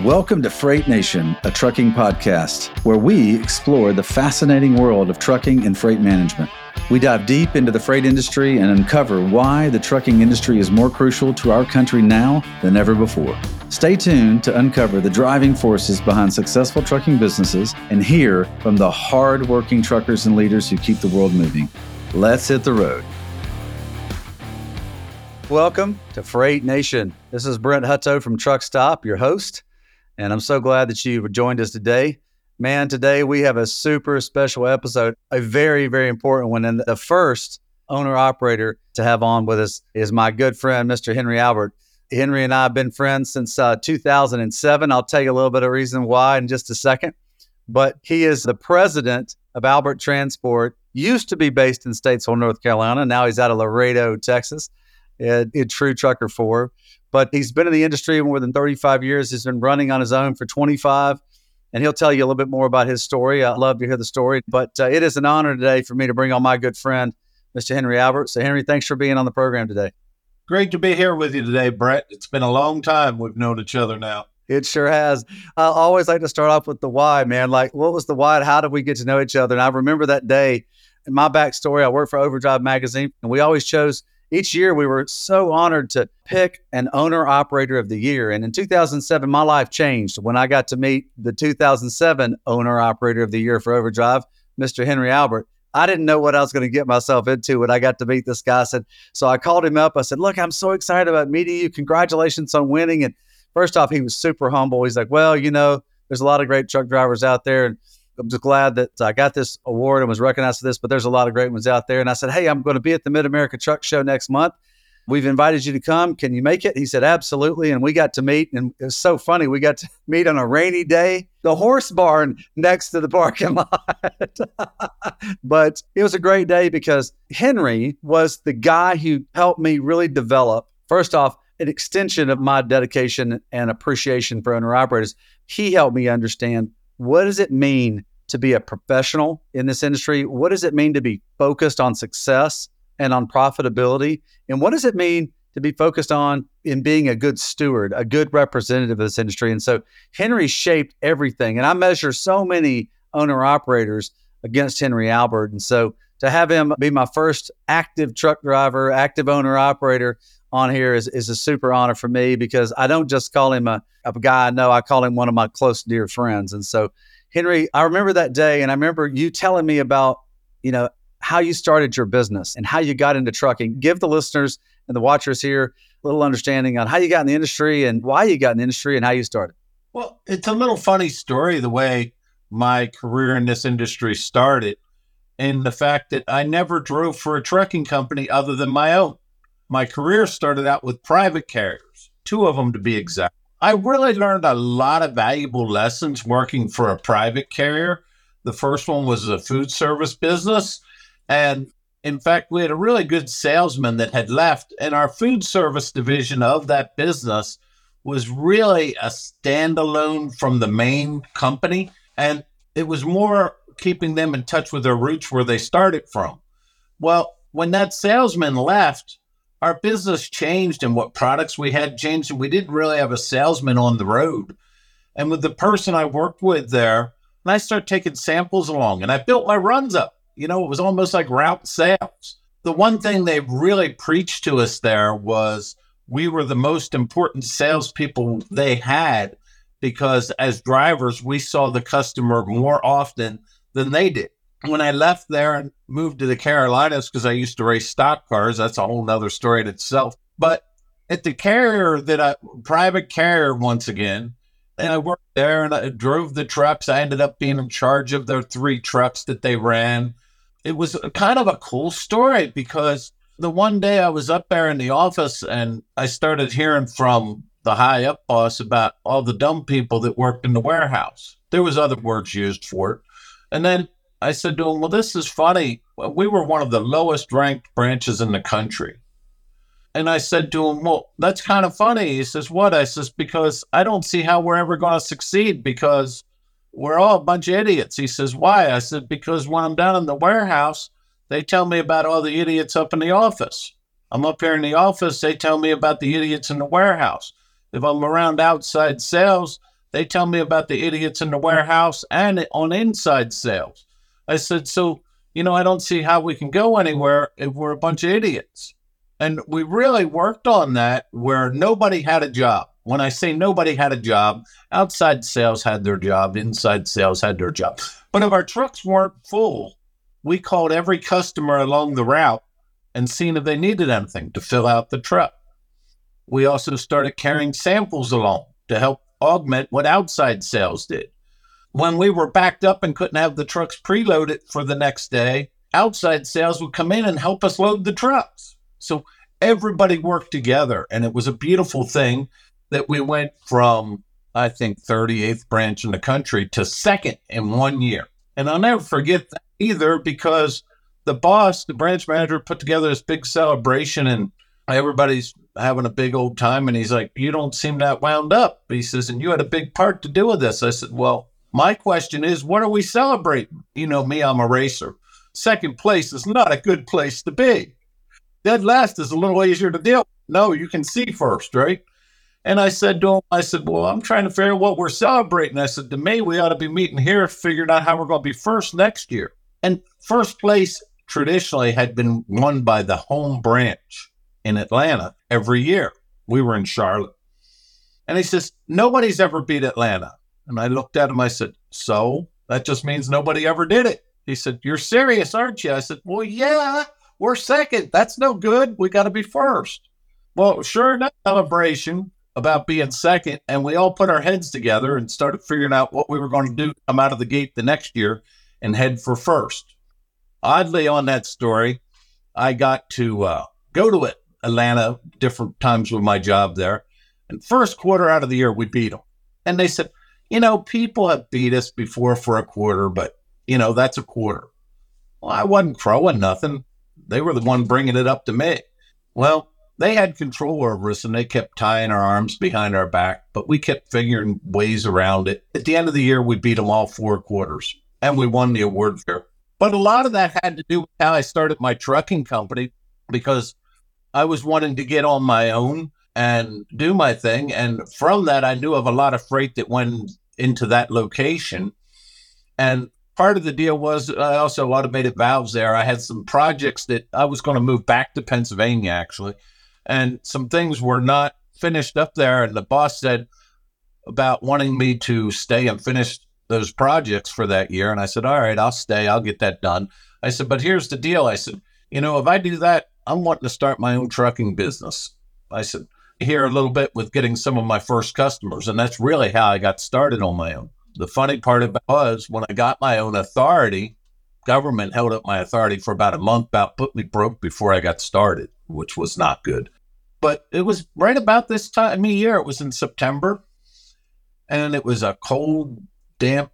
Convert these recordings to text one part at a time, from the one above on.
Welcome to Freight Nation, a trucking podcast where we explore the fascinating world of trucking and freight management. We dive deep into the freight industry and uncover why the trucking industry is more crucial to our country now than ever before. Stay tuned to uncover the driving forces behind successful trucking businesses and hear from the hard-working truckers and leaders who keep the world moving. Let's hit the road. Welcome to Freight Nation. This is Brent Hutto from Truckstop, your host, and I'm so glad that you joined us today. Man, today we have a super special episode, a very, very important one. And the first owner operator to have on with us is my good friend, Mr. Henry Albert. Henry and I have been friends since uh, 2007. I'll tell you a little bit of reason why in just a second. But he is the president of Albert Transport, used to be based in Statesville, North Carolina. Now he's out of Laredo, Texas a true trucker for. But he's been in the industry more than 35 years. He's been running on his own for 25 and he'll tell you a little bit more about his story. I'd love to hear the story. But uh, it is an honor today for me to bring on my good friend, Mr. Henry Albert. So, Henry, thanks for being on the program today. Great to be here with you today, Brent. It's been a long time we've known each other now. It sure has. I always like to start off with the why, man. Like, what was the why? How did we get to know each other? And I remember that day in my backstory, I worked for Overdrive Magazine, and we always chose each year we were so honored to pick an owner operator of the year. And in 2007, my life changed when I got to meet the 2007 owner operator of the year for Overdrive, Mr. Henry Albert. I didn't know what I was going to get myself into when I got to meet this guy. I said, so I called him up. I said, look, I'm so excited about meeting you. Congratulations on winning. And first off, he was super humble. He's like, well, you know, there's a lot of great truck drivers out there. And I'm just glad that I got this award and was recognized for this, but there's a lot of great ones out there. And I said, Hey, I'm going to be at the Mid America Truck Show next month. We've invited you to come. Can you make it? He said, Absolutely. And we got to meet. And it was so funny. We got to meet on a rainy day, the horse barn next to the parking lot. but it was a great day because Henry was the guy who helped me really develop, first off, an extension of my dedication and appreciation for owner operators. He helped me understand what does it mean to be a professional in this industry? What does it mean to be focused on success and on profitability? And what does it mean to be focused on in being a good steward, a good representative of this industry? And so Henry shaped everything. And I measure so many owner operators against Henry Albert. And so to have him be my first active truck driver, active owner operator on here is, is a super honor for me because I don't just call him a, a guy I know, I call him one of my close, dear friends. And so, Henry, I remember that day and I remember you telling me about, you know, how you started your business and how you got into trucking. Give the listeners and the watchers here a little understanding on how you got in the industry and why you got in the industry and how you started. Well, it's a little funny story the way my career in this industry started and the fact that I never drove for a trucking company other than my own. My career started out with private carriers, two of them to be exact. I really learned a lot of valuable lessons working for a private carrier. The first one was a food service business. And in fact, we had a really good salesman that had left, and our food service division of that business was really a standalone from the main company. And it was more keeping them in touch with their roots where they started from. Well, when that salesman left, our business changed and what products we had changed. And we didn't really have a salesman on the road. And with the person I worked with there, and I started taking samples along and I built my runs up. You know, it was almost like route sales. The one thing they really preached to us there was we were the most important salespeople they had because as drivers, we saw the customer more often than they did when I left there and moved to the Carolinas, because I used to race stock cars, that's a whole nother story in itself. But at the carrier that I, private carrier once again, and I worked there and I drove the trucks. I ended up being in charge of their three trucks that they ran. It was kind of a cool story because the one day I was up there in the office and I started hearing from the high up boss about all the dumb people that worked in the warehouse. There was other words used for it. And then I said to him, Well, this is funny. We were one of the lowest ranked branches in the country. And I said to him, Well, that's kind of funny. He says, What? I says, Because I don't see how we're ever going to succeed because we're all a bunch of idiots. He says, Why? I said, Because when I'm down in the warehouse, they tell me about all the idiots up in the office. I'm up here in the office, they tell me about the idiots in the warehouse. If I'm around outside sales, They tell me about the idiots in the warehouse and on inside sales. I said, So, you know, I don't see how we can go anywhere if we're a bunch of idiots. And we really worked on that where nobody had a job. When I say nobody had a job, outside sales had their job, inside sales had their job. But if our trucks weren't full, we called every customer along the route and seen if they needed anything to fill out the truck. We also started carrying samples along to help augment what outside sales did. When we were backed up and couldn't have the trucks preloaded for the next day, outside sales would come in and help us load the trucks. So everybody worked together, and it was a beautiful thing that we went from, I think, 38th branch in the country to second in one year. And I'll never forget that either because the boss, the branch manager, put together this big celebration and everybody's having a big old time. And he's like, You don't seem that wound up. He says, And you had a big part to do with this. I said, Well, my question is, what are we celebrating? You know me, I'm a racer. Second place is not a good place to be. Dead last is a little easier to deal. No, you can see first, right? And I said to him, I said, Well, I'm trying to figure out what we're celebrating. I said, To me, we ought to be meeting here, figuring out how we're going to be first next year. And first place traditionally had been won by the home branch in Atlanta every year. We were in Charlotte. And he says, Nobody's ever beat Atlanta. And I looked at him, I said, So that just means nobody ever did it. He said, You're serious, aren't you? I said, Well, yeah, we're second. That's no good. We got to be first. Well, sure enough, celebration about being second. And we all put our heads together and started figuring out what we were going to do, come out of the gate the next year and head for first. Oddly, on that story, I got to uh, go to it Atlanta different times with my job there. And first quarter out of the year, we beat them. And they said, you know, people have beat us before for a quarter, but, you know, that's a quarter. Well, I wasn't crowing nothing. They were the one bringing it up to me. Well, they had control over us and they kept tying our arms behind our back, but we kept figuring ways around it. At the end of the year, we beat them all four quarters and we won the award fair. But a lot of that had to do with how I started my trucking company because I was wanting to get on my own and do my thing. And from that, I knew of a lot of freight that went into that location. And part of the deal was I also automated valves there. I had some projects that I was going to move back to Pennsylvania, actually. And some things were not finished up there. And the boss said about wanting me to stay and finish those projects for that year. And I said, All right, I'll stay. I'll get that done. I said, But here's the deal. I said, You know, if I do that, I'm wanting to start my own trucking business. I said, here a little bit with getting some of my first customers. And that's really how I got started on my own. The funny part about it was when I got my own authority, government held up my authority for about a month, about put me broke before I got started, which was not good. But it was right about this time of year. It was in September. And it was a cold, damp,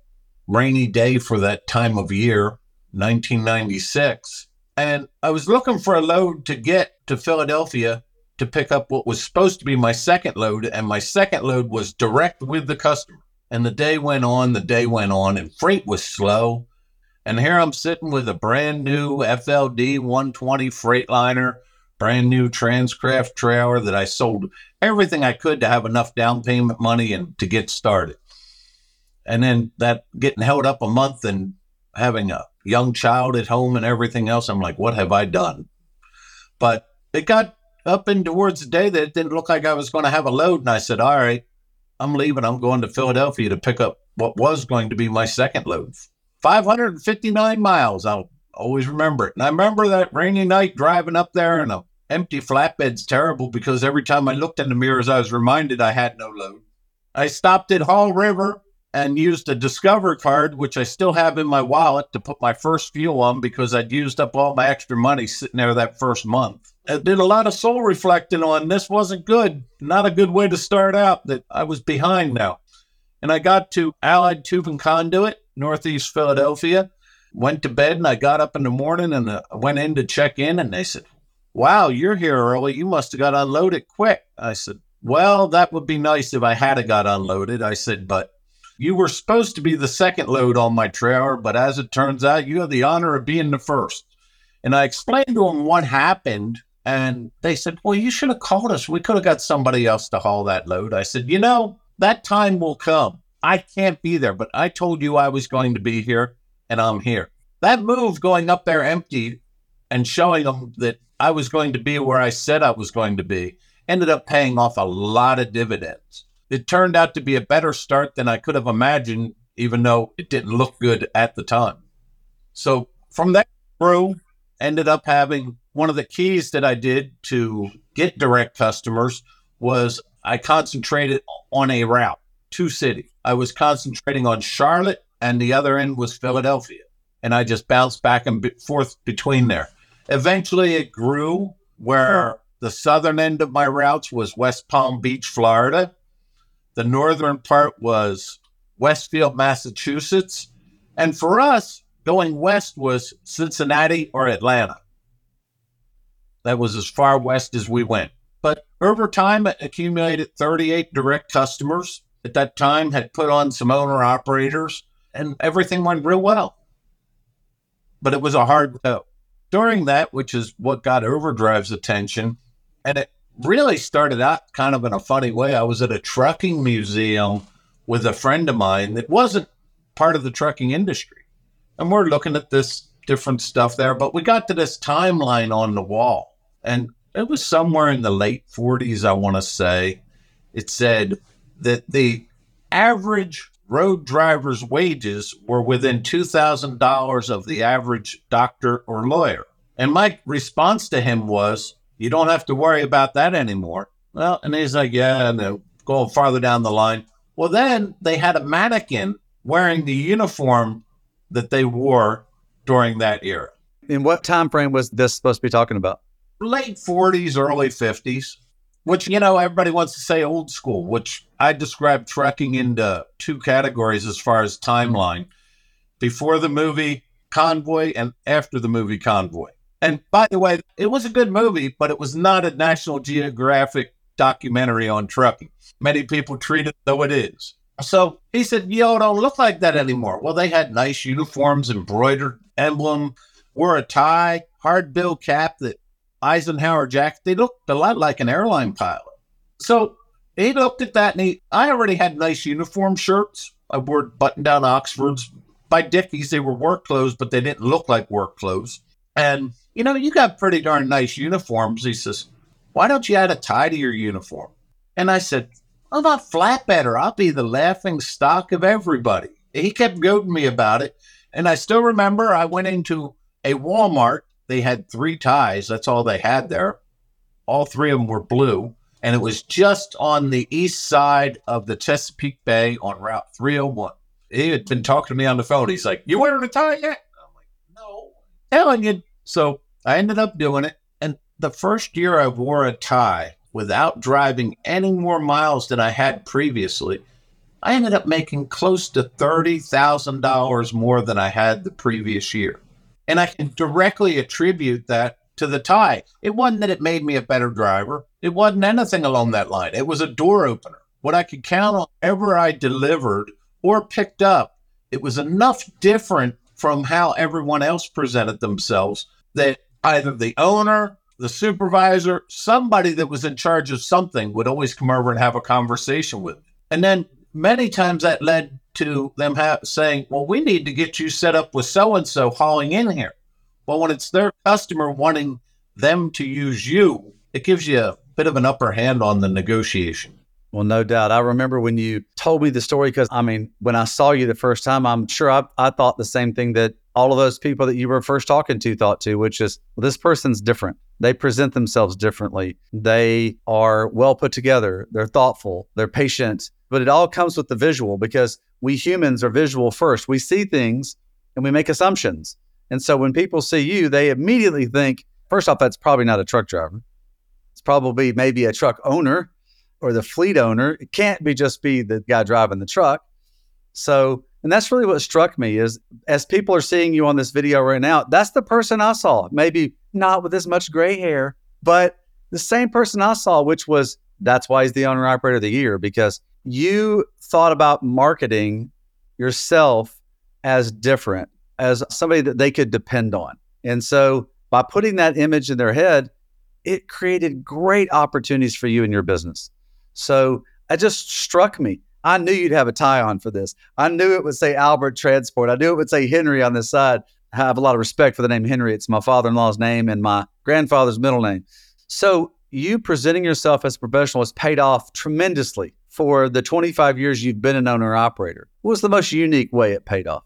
rainy day for that time of year, 1996. And I was looking for a load to get to Philadelphia to pick up what was supposed to be my second load. And my second load was direct with the customer. And the day went on, the day went on, and freight was slow. And here I'm sitting with a brand new FLD 120 Freightliner, brand new Transcraft trailer that I sold everything I could to have enough down payment money and to get started. And then that getting held up a month and having a young child at home and everything else. I'm like, what have I done? But it got up and towards the day that it didn't look like I was going to have a load. And I said, all right, I'm leaving. I'm going to Philadelphia to pick up what was going to be my second load. 559 miles. I'll always remember it. And I remember that rainy night driving up there and a empty flatbed's terrible because every time I looked in the mirrors, I was reminded I had no load. I stopped at Hall River and used a Discover card, which I still have in my wallet to put my first fuel on because I'd used up all my extra money sitting there that first month. I did a lot of soul reflecting on this wasn't good, not a good way to start out, that I was behind now. And I got to Allied Tube and Conduit, Northeast Philadelphia, went to bed, and I got up in the morning and uh, went in to check in, and they said, Wow, you're here early. You must have got unloaded quick. I said, Well, that would be nice if I had got unloaded. I said, But you were supposed to be the second load on my trailer, but as it turns out, you have the honor of being the first. And I explained to them what happened. And they said, Well, you should have called us. We could have got somebody else to haul that load. I said, You know, that time will come. I can't be there, but I told you I was going to be here and I'm here. That move going up there empty and showing them that I was going to be where I said I was going to be ended up paying off a lot of dividends. It turned out to be a better start than I could have imagined, even though it didn't look good at the time. So from that grew, ended up having one of the keys that I did to get direct customers was I concentrated on a route, two cities. I was concentrating on Charlotte and the other end was Philadelphia. And I just bounced back and forth between there. Eventually it grew where the southern end of my routes was West Palm Beach, Florida. The northern part was Westfield, Massachusetts. And for us, going west was Cincinnati or Atlanta. That was as far west as we went. But over time, it accumulated 38 direct customers. At that time, had put on some owner operators, and everything went real well. But it was a hard go. During that, which is what got Overdrive's attention, and it really started out kind of in a funny way. I was at a trucking museum with a friend of mine that wasn't part of the trucking industry. And we're looking at this different stuff there, but we got to this timeline on the wall. And it was somewhere in the late 40s, I want to say. It said that the average road driver's wages were within $2,000 of the average doctor or lawyer. And my response to him was, You don't have to worry about that anymore. Well, and he's like, Yeah, and going farther down the line. Well, then they had a mannequin wearing the uniform that they wore during that era. In what time frame was this supposed to be talking about? Late 40s, early 50s, which, you know, everybody wants to say old school, which I describe trucking into two categories as far as timeline before the movie Convoy and after the movie Convoy. And by the way, it was a good movie, but it was not a National Geographic documentary on trucking. Many people treat it though it is. So he said, Yo, don't look like that anymore. Well, they had nice uniforms, embroidered emblem, wore a tie, hard bill cap that Eisenhower jacket. They looked a lot like an airline pilot. So he looked at that and he, I already had nice uniform shirts. I wore button down Oxfords. By Dickies, they were work clothes, but they didn't look like work clothes. And, you know, you got pretty darn nice uniforms. He says, Why don't you add a tie to your uniform? And I said, I'm not flatbed I'll be the laughing stock of everybody. He kept goading me about it. And I still remember I went into a Walmart. They had three ties. That's all they had there. All three of them were blue. And it was just on the east side of the Chesapeake Bay on Route 301. He had been talking to me on the phone. He's like, You wearing a tie yet? I'm like, No. Telling you. So I ended up doing it. And the first year I wore a tie, without driving any more miles than I had previously, I ended up making close to $30,000 more than I had the previous year. And I can directly attribute that to the tie. It wasn't that it made me a better driver, it wasn't anything along that line. It was a door opener. What I could count on ever I delivered or picked up, it was enough different from how everyone else presented themselves that either the owner the supervisor, somebody that was in charge of something would always come over and have a conversation with me. And then many times that led to them ha- saying, well, we need to get you set up with so and so hauling in here. Well, when it's their customer wanting them to use you, it gives you a bit of an upper hand on the negotiation. Well, no doubt. I remember when you told me the story because, I mean, when I saw you the first time, I'm sure I, I thought the same thing that all of those people that you were first talking to thought to, which is, well, this person's different. They present themselves differently. They are well put together. They're thoughtful. They're patient. But it all comes with the visual because we humans are visual first. We see things and we make assumptions. And so when people see you, they immediately think, first off, that's probably not a truck driver. It's probably maybe a truck owner or the fleet owner. It can't be just be the guy driving the truck. So, and that's really what struck me is as people are seeing you on this video right now, that's the person I saw. Maybe not with as much gray hair, but the same person I saw, which was that's why he's the owner operator of the year because you thought about marketing yourself as different, as somebody that they could depend on. And so by putting that image in their head, it created great opportunities for you in your business. So it just struck me. I knew you'd have a tie on for this. I knew it would say Albert Transport. I knew it would say Henry on this side. I have a lot of respect for the name Henry. It's my father in law's name and my grandfather's middle name. So, you presenting yourself as a professional has paid off tremendously for the 25 years you've been an owner operator. What was the most unique way it paid off?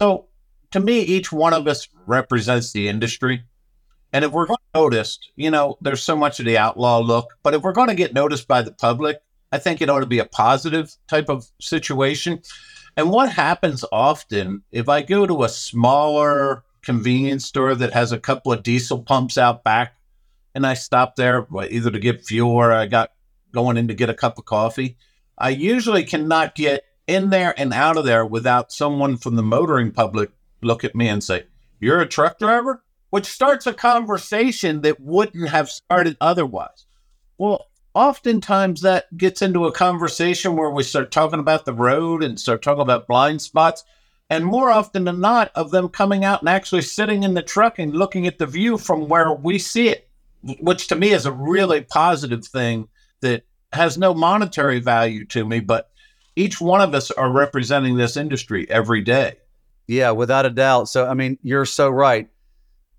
So, to me, each one of us represents the industry. And if we're going to notice, you know, there's so much of the outlaw look, but if we're going to get noticed by the public, I think it ought to be a positive type of situation. And what happens often, if I go to a smaller convenience store that has a couple of diesel pumps out back, and I stop there either to get fuel or I got going in to get a cup of coffee, I usually cannot get in there and out of there without someone from the motoring public look at me and say, You're a truck driver? Which starts a conversation that wouldn't have started otherwise. Well, oftentimes that gets into a conversation where we start talking about the road and start talking about blind spots. And more often than not, of them coming out and actually sitting in the truck and looking at the view from where we see it, which to me is a really positive thing that has no monetary value to me, but each one of us are representing this industry every day. Yeah, without a doubt. So, I mean, you're so right.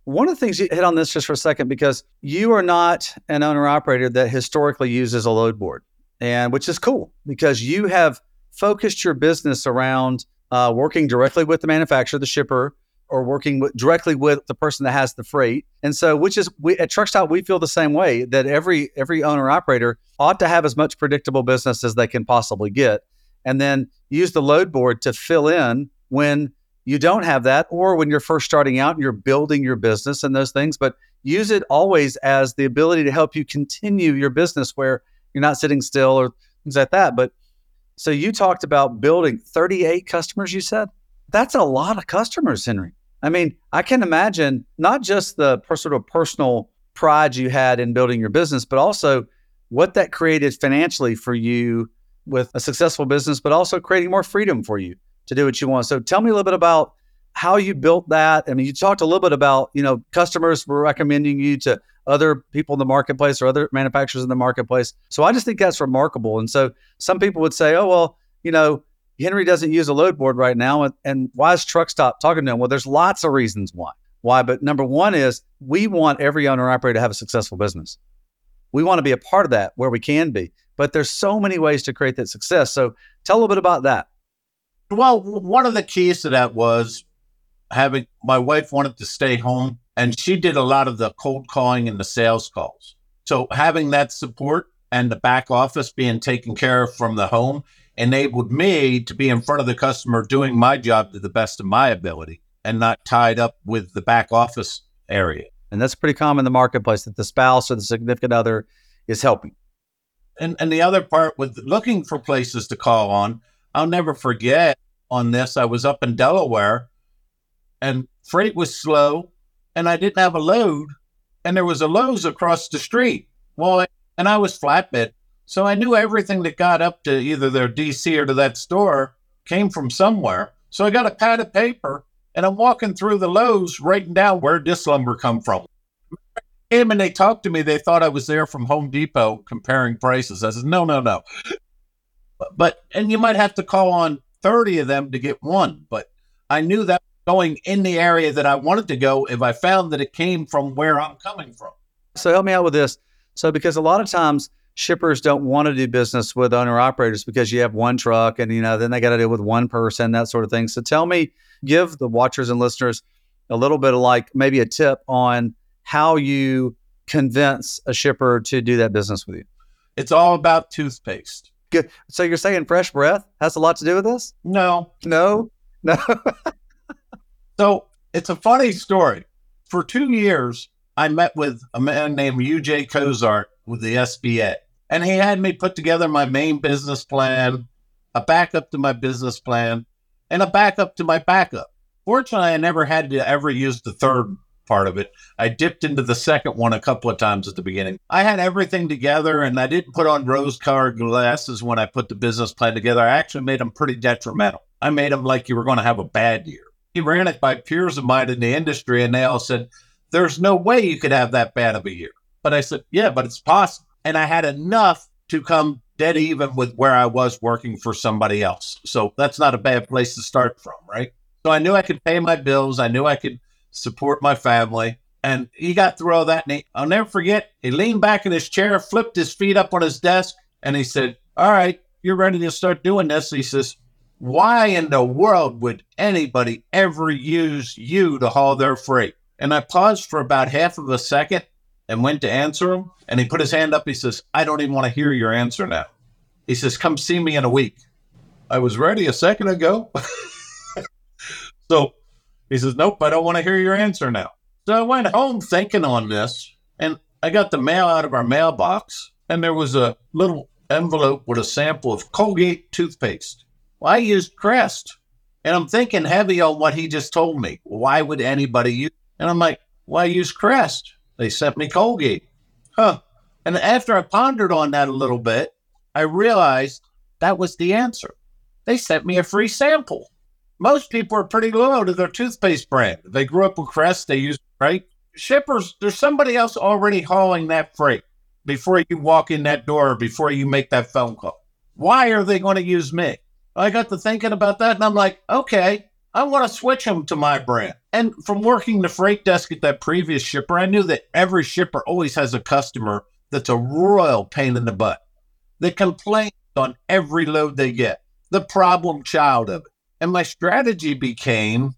One of the things you hit on this just for a second because you are not an owner operator that historically uses a load board, and which is cool because you have focused your business around uh, working directly with the manufacturer, the shipper, or working with, directly with the person that has the freight. And so, which is we at Truckstop, we feel the same way that every every owner operator ought to have as much predictable business as they can possibly get, and then use the load board to fill in when you don't have that, or when you're first starting out and you're building your business and those things, but use it always as the ability to help you continue your business where you're not sitting still or things like that. But so you talked about building 38 customers, you said? That's a lot of customers, Henry. I mean, I can imagine not just the sort of personal pride you had in building your business, but also what that created financially for you with a successful business, but also creating more freedom for you to do what you want. So tell me a little bit about how you built that. I mean, you talked a little bit about, you know, customers were recommending you to other people in the marketplace or other manufacturers in the marketplace. So I just think that's remarkable. And so some people would say, oh, well, you know, Henry doesn't use a load board right now. And, and why is Truckstop talking to him? Well, there's lots of reasons why. Why? But number one is we want every owner operator to have a successful business. We want to be a part of that where we can be. But there's so many ways to create that success. So tell a little bit about that. Well, one of the keys to that was having my wife wanted to stay home and she did a lot of the cold calling and the sales calls. So having that support and the back office being taken care of from the home enabled me to be in front of the customer doing my job to the best of my ability and not tied up with the back office area. And that's pretty common in the marketplace that the spouse or the significant other is helping. And and the other part with looking for places to call on, I'll never forget on this. I was up in Delaware and freight was slow and I didn't have a load and there was a Lowe's across the street. Well, and I was flatbed. So I knew everything that got up to either their DC or to that store came from somewhere. So I got a pad of paper and I'm walking through the Lowe's writing down where this lumber come from. Came and they talked to me. They thought I was there from Home Depot comparing prices. I said, no, no, no. But, and you might have to call on 30 of them to get one. But I knew that going in the area that I wanted to go if I found that it came from where I'm coming from. So help me out with this. So, because a lot of times shippers don't want to do business with owner operators because you have one truck and, you know, then they got to deal with one person, that sort of thing. So, tell me, give the watchers and listeners a little bit of like maybe a tip on how you convince a shipper to do that business with you. It's all about toothpaste. Good. So you're saying fresh breath has a lot to do with this? No. No. No. so it's a funny story. For two years, I met with a man named UJ Cozart with the SBA, and he had me put together my main business plan, a backup to my business plan, and a backup to my backup. Fortunately, I never had to ever use the third part of it. I dipped into the second one a couple of times at the beginning. I had everything together and I didn't put on rose colored glasses when I put the business plan together. I actually made them pretty detrimental. I made them like you were going to have a bad year. He ran it by peers of mine in the industry and they all said, There's no way you could have that bad of a year. But I said, Yeah, but it's possible. And I had enough to come dead even with where I was working for somebody else. So that's not a bad place to start from, right? So I knew I could pay my bills. I knew I could support my family. And he got through all that. And he, I'll never forget, he leaned back in his chair, flipped his feet up on his desk, and he said, All right, you're ready to start doing this. He says, Why in the world would anybody ever use you to haul their freight? And I paused for about half of a second and went to answer him. And he put his hand up. He says, I don't even want to hear your answer now. He says, Come see me in a week. I was ready a second ago. so he says, Nope, I don't want to hear your answer now. So I went home thinking on this, and I got the mail out of our mailbox, and there was a little envelope with a sample of Colgate toothpaste. Well, I used Crest, and I'm thinking heavy on what he just told me. Why would anybody use? And I'm like, why use Crest? They sent me Colgate. Huh. And after I pondered on that a little bit, I realized that was the answer. They sent me a free sample most people are pretty loyal to their toothpaste brand. They grew up with Crest, they use right. Shippers, there's somebody else already hauling that freight before you walk in that door, before you make that phone call. Why are they going to use me? I got to thinking about that and I'm like, okay, I want to switch them to my brand. And from working the freight desk at that previous shipper, I knew that every shipper always has a customer that's a royal pain in the butt. They complain on every load they get, the problem child of it. And my strategy became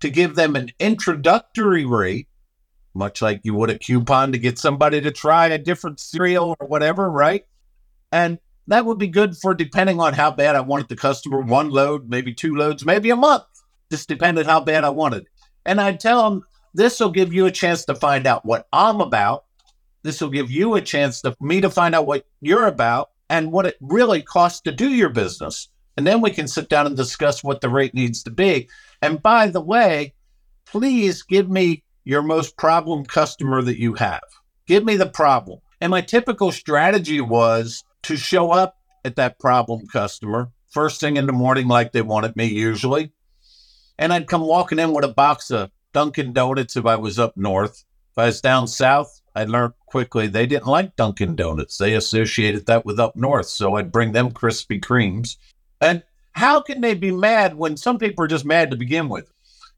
to give them an introductory rate, much like you would a coupon to get somebody to try a different cereal or whatever, right? And that would be good for depending on how bad I wanted the customer, one load, maybe two loads, maybe a month, just depended how bad I wanted. And I'd tell them this will give you a chance to find out what I'm about. This will give you a chance to me to find out what you're about and what it really costs to do your business. And then we can sit down and discuss what the rate needs to be. And by the way, please give me your most problem customer that you have. Give me the problem. And my typical strategy was to show up at that problem customer first thing in the morning, like they wanted me usually. And I'd come walking in with a box of Dunkin' Donuts if I was up north. If I was down south, I learned quickly they didn't like Dunkin' Donuts. They associated that with up north. So I'd bring them Krispy Kremes. And how can they be mad when some people are just mad to begin with?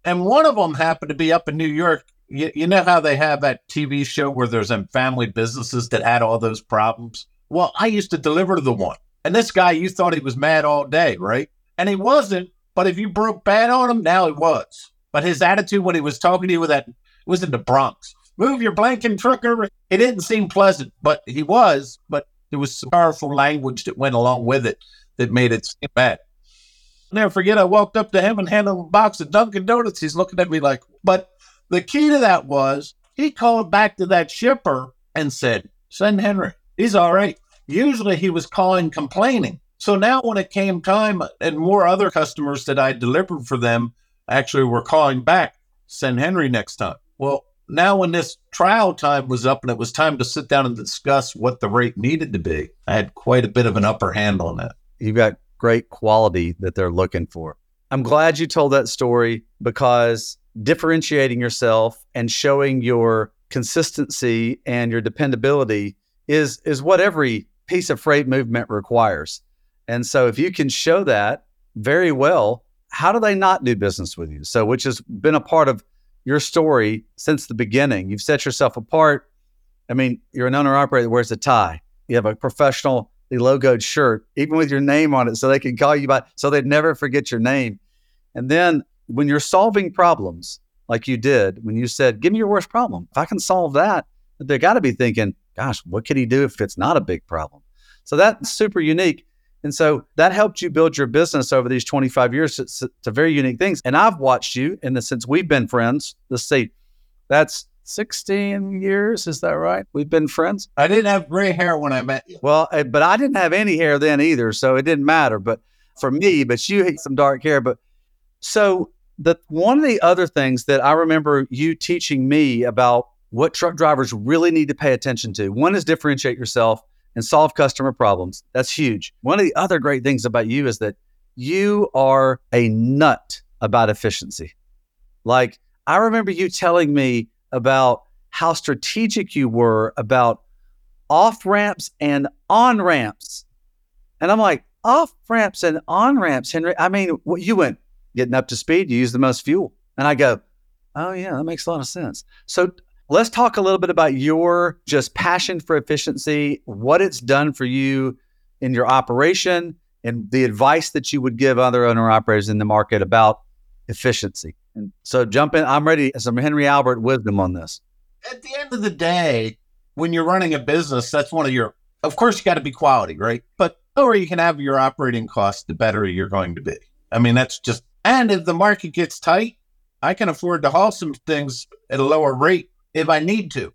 And one of them happened to be up in New York. You, you know how they have that TV show where there's some family businesses that had all those problems? Well, I used to deliver to the one. And this guy, you thought he was mad all day, right? And he wasn't. But if you broke bad on him, now he was. But his attitude when he was talking to you with that was in the Bronx. Move your blanking trucker. It didn't seem pleasant, but he was. But there was some powerful language that went along with it that made it seem bad. Never forget, I walked up to him and handed him a box of Dunkin' Donuts. He's looking at me like, but the key to that was he called back to that shipper and said, send Henry. He's all right. Usually he was calling complaining. So now when it came time and more other customers that I delivered for them actually were calling back, send Henry next time. Well, now when this trial time was up and it was time to sit down and discuss what the rate needed to be, I had quite a bit of an upper hand on that you've got great quality that they're looking for. I'm glad you told that story because differentiating yourself and showing your consistency and your dependability is is what every piece of freight movement requires. And so if you can show that very well, how do they not do business with you? So which has been a part of your story since the beginning. You've set yourself apart. I mean, you're an owner operator that wears a tie. You have a professional logoed shirt, even with your name on it, so they can call you by, so they'd never forget your name. And then when you're solving problems like you did, when you said, "Give me your worst problem," if I can solve that, they got to be thinking, "Gosh, what could he do if it's not a big problem?" So that's super unique. And so that helped you build your business over these 25 years to, to very unique things. And I've watched you in the since we've been friends. Let's see, that's 16 years. Is that right? We've been friends. I didn't have gray hair when I met you. Well, but I didn't have any hair then either. So it didn't matter. But for me, but you had some dark hair. But so the one of the other things that I remember you teaching me about what truck drivers really need to pay attention to one is differentiate yourself and solve customer problems. That's huge. One of the other great things about you is that you are a nut about efficiency. Like, I remember you telling me about how strategic you were about off ramps and on ramps And I'm like, off ramps and on ramps, Henry. I mean, what you went getting up to speed, you use the most fuel. And I go, oh, yeah, that makes a lot of sense. So let's talk a little bit about your just passion for efficiency, what it's done for you in your operation, and the advice that you would give other owner operators in the market about efficiency. And so jump in. I'm ready. Some Henry Albert wisdom on this. At the end of the day, when you're running a business, that's one of your, of course, you got to be quality, right? But the lower you can have your operating costs, the better you're going to be. I mean, that's just, and if the market gets tight, I can afford to haul some things at a lower rate if I need to.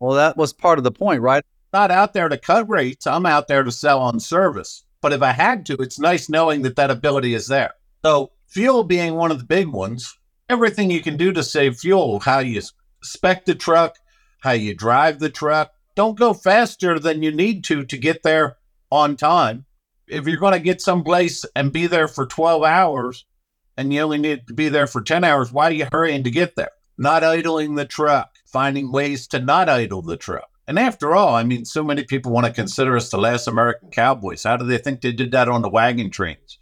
Well, that was part of the point, right? Not out there to cut rates. I'm out there to sell on service. But if I had to, it's nice knowing that that ability is there. So, fuel being one of the big ones, everything you can do to save fuel, how you spec the truck, how you drive the truck. Don't go faster than you need to to get there on time. If you're going to get someplace and be there for 12 hours and you only need to be there for 10 hours, why are you hurrying to get there? Not idling the truck, finding ways to not idle the truck. And after all, I mean, so many people want to consider us the last American cowboys. How do they think they did that on the wagon trains?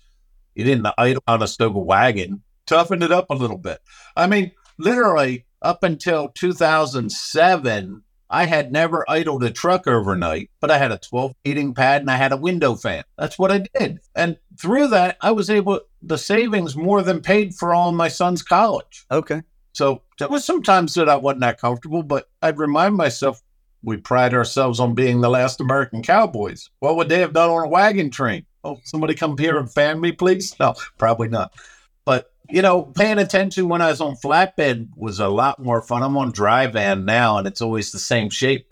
You didn't idle on a stove wagon, toughen it up a little bit. I mean, literally, up until 2007, I had never idled a truck overnight, but I had a 12 heating pad and I had a window fan. That's what I did. And through that, I was able, the savings more than paid for all my son's college. Okay. So there was sometimes that I wasn't that comfortable, but I'd remind myself we pride ourselves on being the last American cowboys. What would they have done on a wagon train? Oh, somebody come here and fan me, please? No, probably not. But you know, paying attention when I was on flatbed was a lot more fun. I'm on dry van now and it's always the same shape.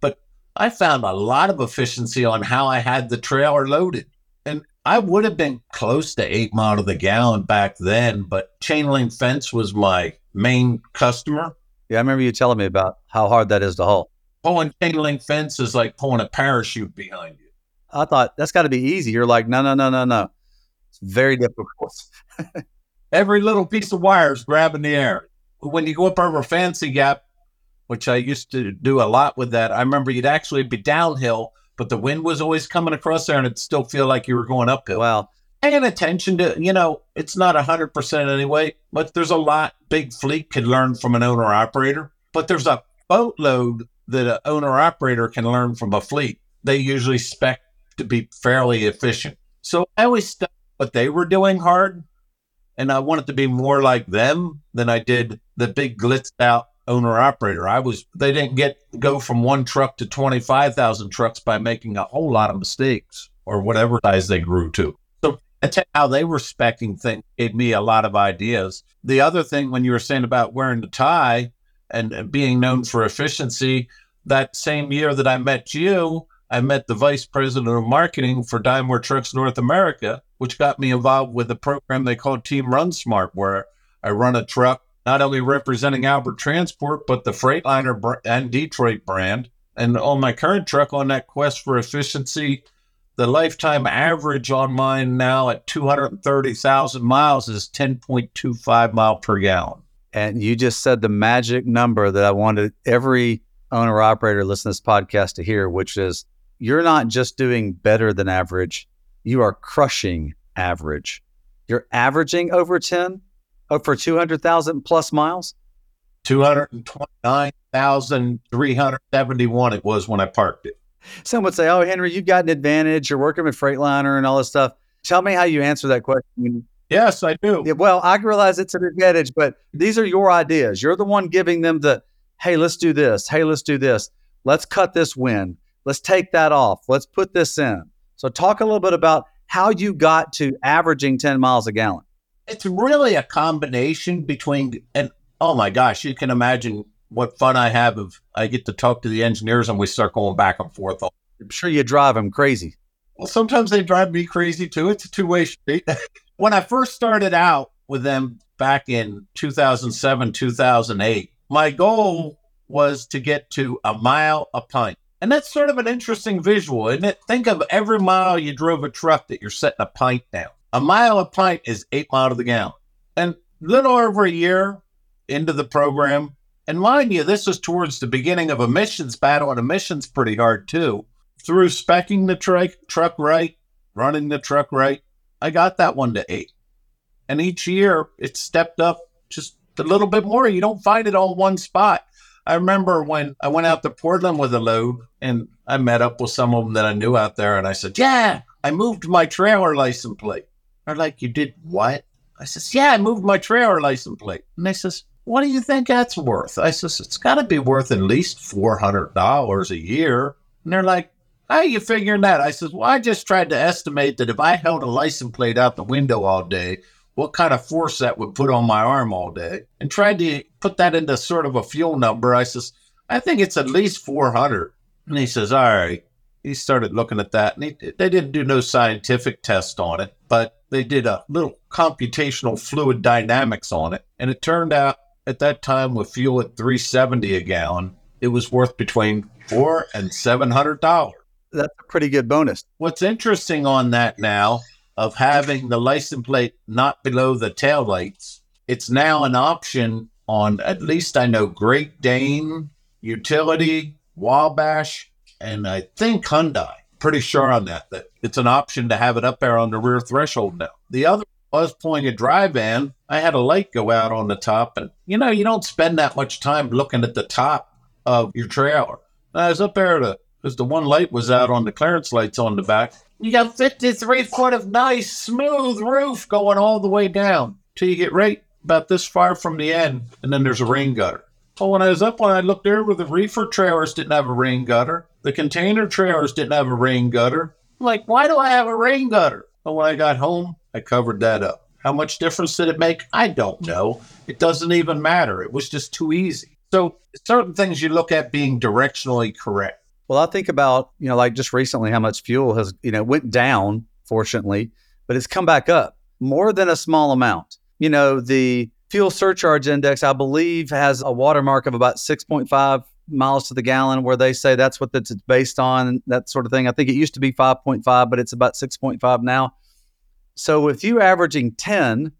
But I found a lot of efficiency on how I had the trailer loaded. And I would have been close to eight mile to the gallon back then, but chain link fence was my main customer. Yeah, I remember you telling me about how hard that is to haul. Pulling chain link fence is like pulling a parachute behind you. I thought that's got to be easy. You're like, no, no, no, no, no. It's very difficult. every little piece of wire is grabbing the air. When you go up over Fancy Gap, which I used to do a lot with that, I remember you'd actually be downhill, but the wind was always coming across there and it'd still feel like you were going uphill. Wow. Paying attention to, you know, it's not 100% anyway, but there's a lot big fleet could learn from an owner operator. But there's a boatload that an owner operator can learn from a fleet. They usually spec to be fairly efficient. So I always studied what they were doing hard and I wanted to be more like them than I did the big glitzed out owner operator. I was they didn't get go from one truck to 25,000 trucks by making a whole lot of mistakes or whatever size they grew to. How they were specking things gave me a lot of ideas. The other thing when you were saying about wearing the tie and being known for efficiency, that same year that I met you, I met the vice president of marketing for Daimler Trucks North America which got me involved with a program they call Team Run Smart, where I run a truck not only representing Albert Transport, but the Freightliner and Detroit brand. And on my current truck, on that quest for efficiency, the lifetime average on mine now at 230,000 miles is 10.25 mile per gallon. And you just said the magic number that I wanted every owner operator listening to this podcast to hear, which is you're not just doing better than average, you are crushing average. You're averaging over 10 for 200,000 plus miles? 229,371 it was when I parked it. Some would say, Oh, Henry, you've got an advantage. You're working with Freightliner and all this stuff. Tell me how you answer that question. Yes, I do. Yeah, well, I realize it's an advantage, but these are your ideas. You're the one giving them the, hey, let's do this. Hey, let's do this. Let's cut this wind. Let's take that off. Let's put this in. So, talk a little bit about how you got to averaging 10 miles a gallon. It's really a combination between, and oh my gosh, you can imagine what fun I have if I get to talk to the engineers and we start going back and forth. I'm sure you drive them crazy. Well, sometimes they drive me crazy too. It's a two way street. when I first started out with them back in 2007, 2008, my goal was to get to a mile a pint. And that's sort of an interesting visual, isn't it? Think of every mile you drove a truck that you're setting a pint down. A mile a pint is eight mile to the gallon. And a little over a year into the program, and mind you, this is towards the beginning of emissions battle, and emissions pretty hard too. Through specking the tra- truck right, running the truck right. I got that one to eight. And each year it stepped up just a little bit more. You don't find it all one spot. I remember when I went out to Portland with a load and I met up with some of them that I knew out there and I said, Yeah, I moved my trailer license plate. They're like, You did what? I says, Yeah, I moved my trailer license plate. And they says, What do you think that's worth? I says, It's got to be worth at least $400 a year. And they're like, How are you figuring that? I says, Well, I just tried to estimate that if I held a license plate out the window all day, what kind of force that would put on my arm all day and tried to put that into sort of a fuel number. I says, I think it's at least 400. And he says, All right. He started looking at that and he, they didn't do no scientific test on it, but they did a little computational fluid dynamics on it. And it turned out at that time with fuel at 370 a gallon, it was worth between four and seven hundred dollars. That's a pretty good bonus. What's interesting on that now of having the license plate not below the tail lights, it's now an option on at least I know Great Dane, Utility, Wabash, and I think Hyundai. Pretty sure on that that it's an option to have it up there on the rear threshold now. The other was pulling a dry van. I had a light go out on the top, and you know you don't spend that much time looking at the top of your trailer. I was up there because the one light was out on the clearance lights on the back. You got 53 foot of nice, smooth roof going all the way down till you get right about this far from the end, and then there's a rain gutter. Well, when I was up, when I looked there, where the reefer trailers didn't have a rain gutter, the container trailers didn't have a rain gutter. I'm like, why do I have a rain gutter? Well, when I got home, I covered that up. How much difference did it make? I don't know. It doesn't even matter. It was just too easy. So, certain things you look at being directionally correct. Well, I think about, you know, like just recently how much fuel has, you know, went down, fortunately, but it's come back up more than a small amount. You know, the fuel surcharge index, I believe, has a watermark of about 6.5 miles to the gallon, where they say that's what it's based on, that sort of thing. I think it used to be 5.5, but it's about 6.5 now. So with you averaging 10,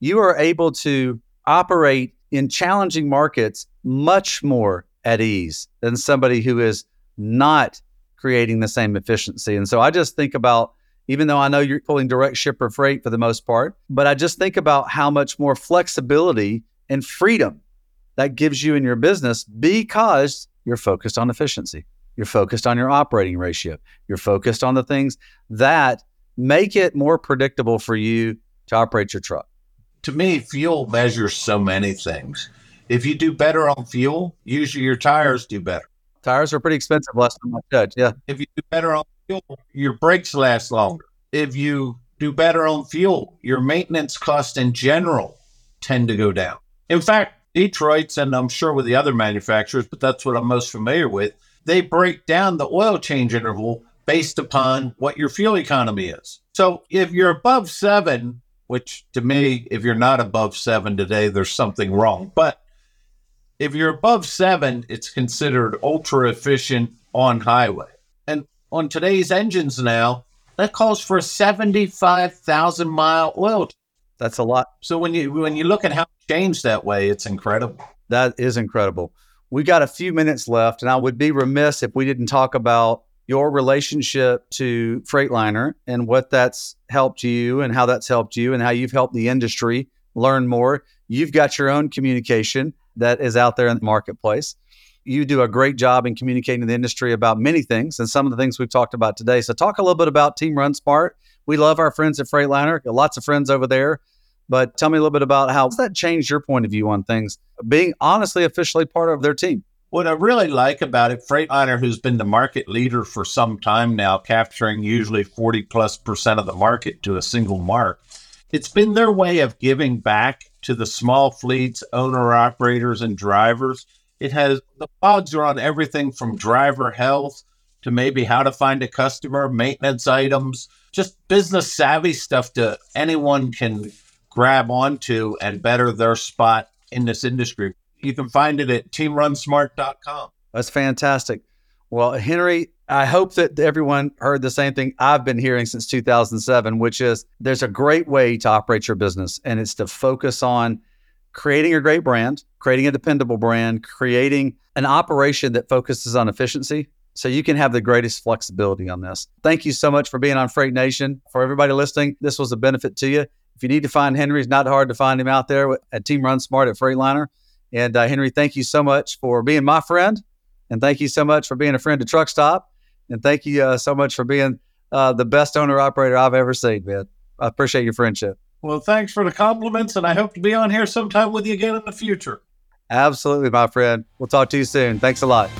you are able to operate in challenging markets much more at ease than somebody who is not creating the same efficiency. And so I just think about, even though I know you're pulling direct shipper freight for the most part, but I just think about how much more flexibility and freedom that gives you in your business because you're focused on efficiency. You're focused on your operating ratio. You're focused on the things that make it more predictable for you to operate your truck. To me, fuel measures so many things. If you do better on fuel, usually your tires do better. Tires are pretty expensive last time I checked. Yeah. If you do better on fuel, your brakes last longer. If you do better on fuel, your maintenance costs in general tend to go down. In fact, Detroit's, and I'm sure with the other manufacturers, but that's what I'm most familiar with, they break down the oil change interval based upon what your fuel economy is. So if you're above seven, which to me, if you're not above seven today, there's something wrong. But if you're above seven, it's considered ultra efficient on highway. And on today's engines now, that calls for a 75,000 mile oil. That's a lot. So when you when you look at how it changed that way, it's incredible. That is incredible. We got a few minutes left, and I would be remiss if we didn't talk about your relationship to Freightliner and what that's helped you and how that's helped you and how you've helped the industry learn more. You've got your own communication that is out there in the marketplace. You do a great job in communicating to the industry about many things and some of the things we've talked about today. So, talk a little bit about Team Run Smart. We love our friends at Freightliner, lots of friends over there. But tell me a little bit about how that changed your point of view on things, being honestly officially part of their team? What I really like about it, Freightliner, who's been the market leader for some time now, capturing usually 40 plus percent of the market to a single mark, it's been their way of giving back to the small fleets, owner operators, and drivers. It has the pods are on everything from driver health to maybe how to find a customer, maintenance items, just business savvy stuff to anyone can grab onto and better their spot in this industry. You can find it at teamrunsmart.com. That's fantastic. Well, Henry, I hope that everyone heard the same thing I've been hearing since 2007, which is there's a great way to operate your business, and it's to focus on creating a great brand, creating a dependable brand, creating an operation that focuses on efficiency, so you can have the greatest flexibility on this. Thank you so much for being on Freight Nation. For everybody listening, this was a benefit to you. If you need to find Henry, it's not hard to find him out there at Team Run Smart at Freightliner. And uh, Henry, thank you so much for being my friend. And thank you so much for being a friend to Truckstop. And thank you uh, so much for being uh, the best owner operator I've ever seen, man. I appreciate your friendship. Well, thanks for the compliments. And I hope to be on here sometime with you again in the future. Absolutely, my friend. We'll talk to you soon. Thanks a lot.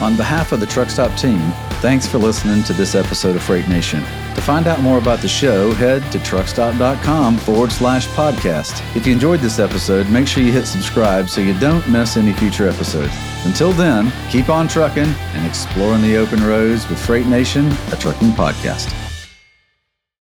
On behalf of the Truckstop team, thanks for listening to this episode of Freight Nation. To find out more about the show, head to truckstop.com forward slash podcast. If you enjoyed this episode, make sure you hit subscribe so you don't miss any future episodes. Until then, keep on trucking and exploring the open roads with Freight Nation, a trucking podcast.